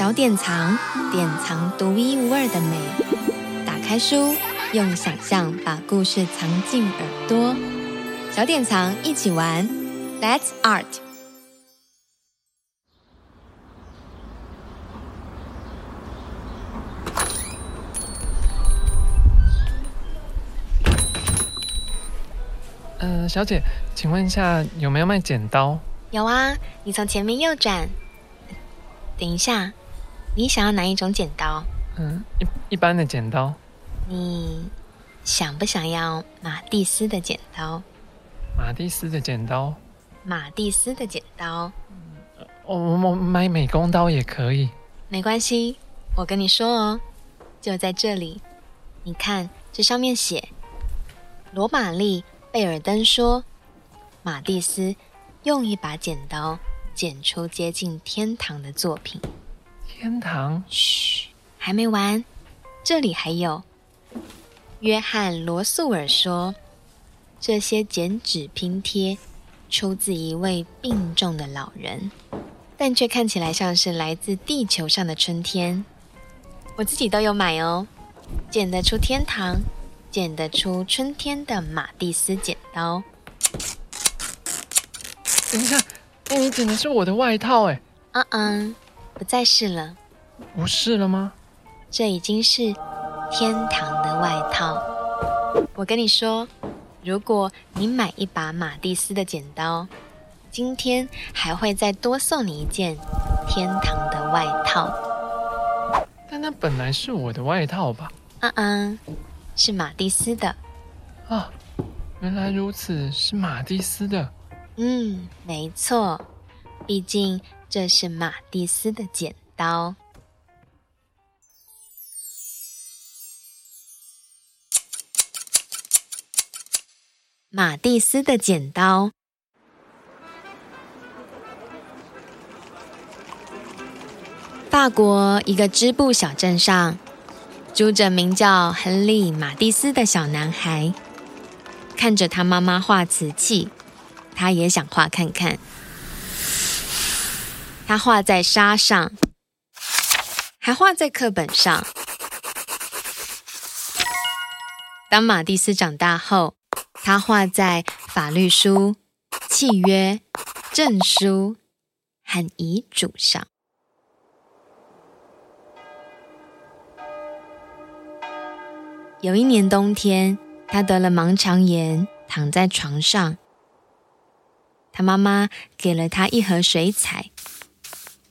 小典藏，典藏独一无二的美。打开书，用想象把故事藏进耳朵。小典藏一起玩，Let's Art。嗯、呃，小姐，请问一下有没有卖剪刀？有啊，你从前面右转。等一下，你想要哪一种剪刀？嗯，一一般的剪刀。你想不想要马蒂斯的剪刀？马蒂斯的剪刀。马蒂斯的剪刀。我我买美工刀也可以。没关系，我跟你说哦，就在这里。你看，这上面写：罗玛丽·贝尔登说，马蒂斯用一把剪刀。剪出接近天堂的作品。天堂？嘘，还没完，这里还有。约翰·罗素尔说，这些剪纸拼贴出自一位病重的老人，但却看起来像是来自地球上的春天。我自己都有买哦，剪得出天堂，剪得出春天的马蒂斯剪刀。等一下。哎，你剪的是我的外套哎！嗯嗯，不再是了。不是了吗？这已经是天堂的外套。我跟你说，如果你买一把马蒂斯的剪刀，今天还会再多送你一件天堂的外套。但那本来是我的外套吧？嗯嗯，是马蒂斯的。啊，原来如此，是马蒂斯的。嗯，没错，毕竟这是马蒂斯的剪刀。马蒂斯的剪刀。法国一个织布小镇上，住着名叫亨利·马蒂斯的小男孩，看着他妈妈画瓷器。他也想画看看。他画在沙上，还画在课本上。当马蒂斯长大后，他画在法律书、契约、证书和遗嘱上。有一年冬天，他得了盲肠炎，躺在床上。他妈妈给了他一盒水彩，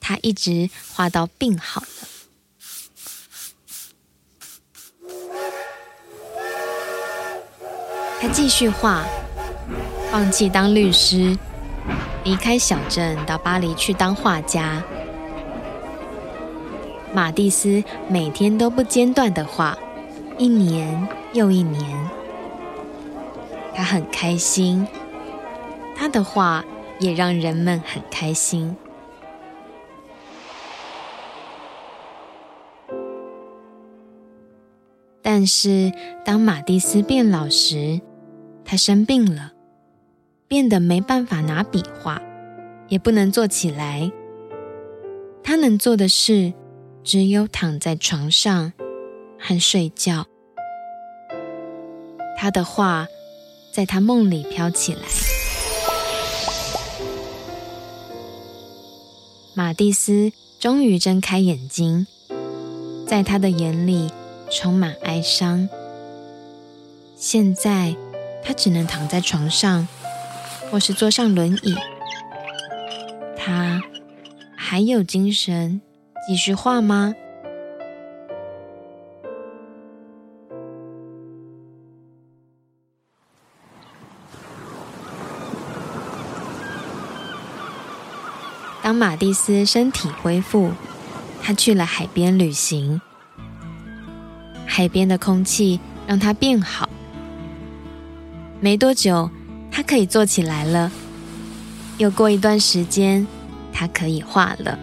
他一直画到病好了。他继续画，放弃当律师，离开小镇到巴黎去当画家。马蒂斯每天都不间断的画，一年又一年，他很开心。他的画也让人们很开心。但是，当马蒂斯变老时，他生病了，变得没办法拿笔画，也不能坐起来。他能做的事，只有躺在床上和睡觉。他的画在他梦里飘起来。马蒂斯终于睁开眼睛，在他的眼里充满哀伤。现在他只能躺在床上，或是坐上轮椅。他还有精神继续画吗？当马蒂斯身体恢复，他去了海边旅行。海边的空气让他变好。没多久，他可以坐起来了。又过一段时间，他可以画了。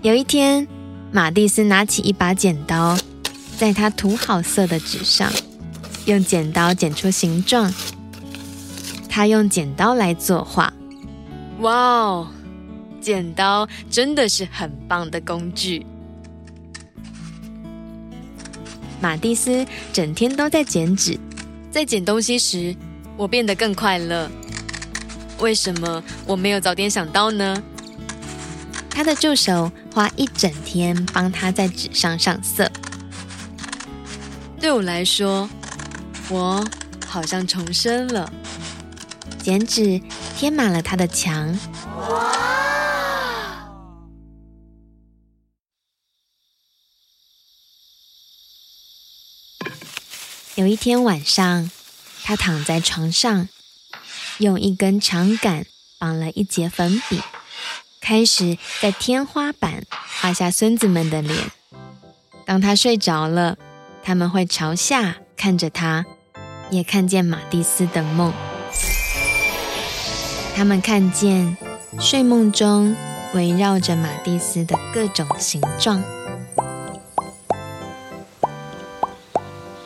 有一天，马蒂斯拿起一把剪刀，在他涂好色的纸上，用剪刀剪出形状。他用剪刀来作画，哇哦！剪刀真的是很棒的工具。马蒂斯整天都在剪纸，在剪东西时，我变得更快乐。为什么我没有早点想到呢？他的助手花一整天帮他在纸上上色。对我来说，我好像重生了。剪纸贴满了他的墙。有一天晚上，他躺在床上，用一根长杆绑了一截粉笔，开始在天花板画下孙子们的脸。当他睡着了，他们会朝下看着他，也看见马蒂斯的梦。他们看见睡梦中围绕着马蒂斯的各种形状。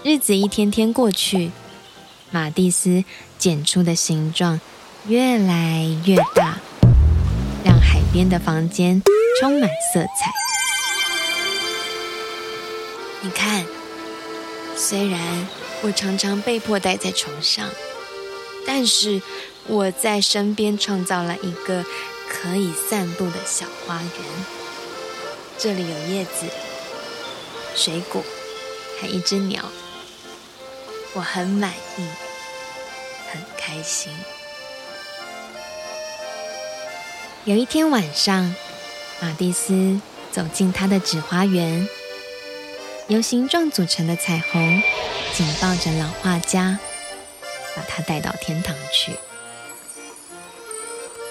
日子一天天过去，马蒂斯剪出的形状越来越大，让海边的房间充满色彩。你看，虽然我常常被迫待在床上，但是。我在身边创造了一个可以散步的小花园，这里有叶子、水果，还一只鸟。我很满意，很开心。有一天晚上，马蒂斯走进他的纸花园，由形状组成的彩虹紧抱着老画家，把他带到天堂去。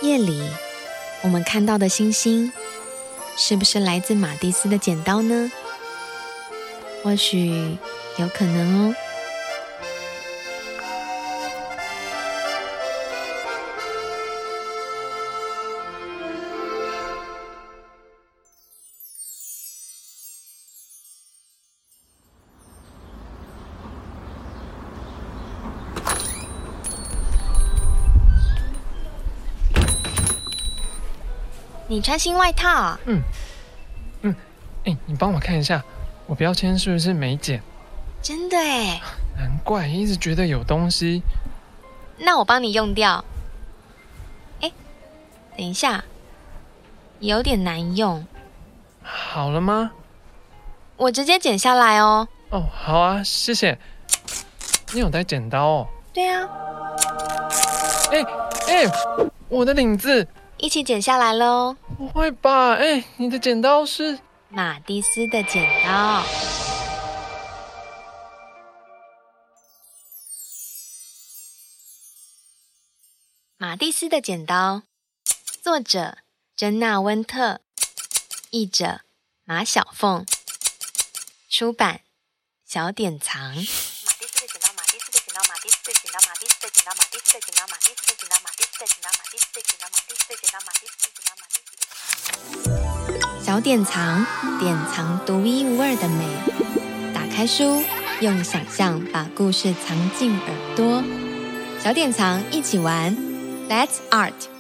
夜里，我们看到的星星，是不是来自马蒂斯的剪刀呢？或许有可能哦。你穿新外套啊？嗯嗯，哎、欸，你帮我看一下，我标签是不是没剪？真的哎，难怪一直觉得有东西。那我帮你用掉。哎、欸，等一下，有点难用。好了吗？我直接剪下来哦。哦，好啊，谢谢。你有带剪刀哦？对啊。哎哎、我的领子。一起剪下来喽！不会吧？哎，你的剪刀是马蒂斯的剪刀。马蒂斯的剪刀，作者珍娜·温特，译者马小凤，出版小典藏。小典藏，典藏独一无二的美。打开书，用想象把故事藏进耳朵。小典藏，一起玩，Let's Art。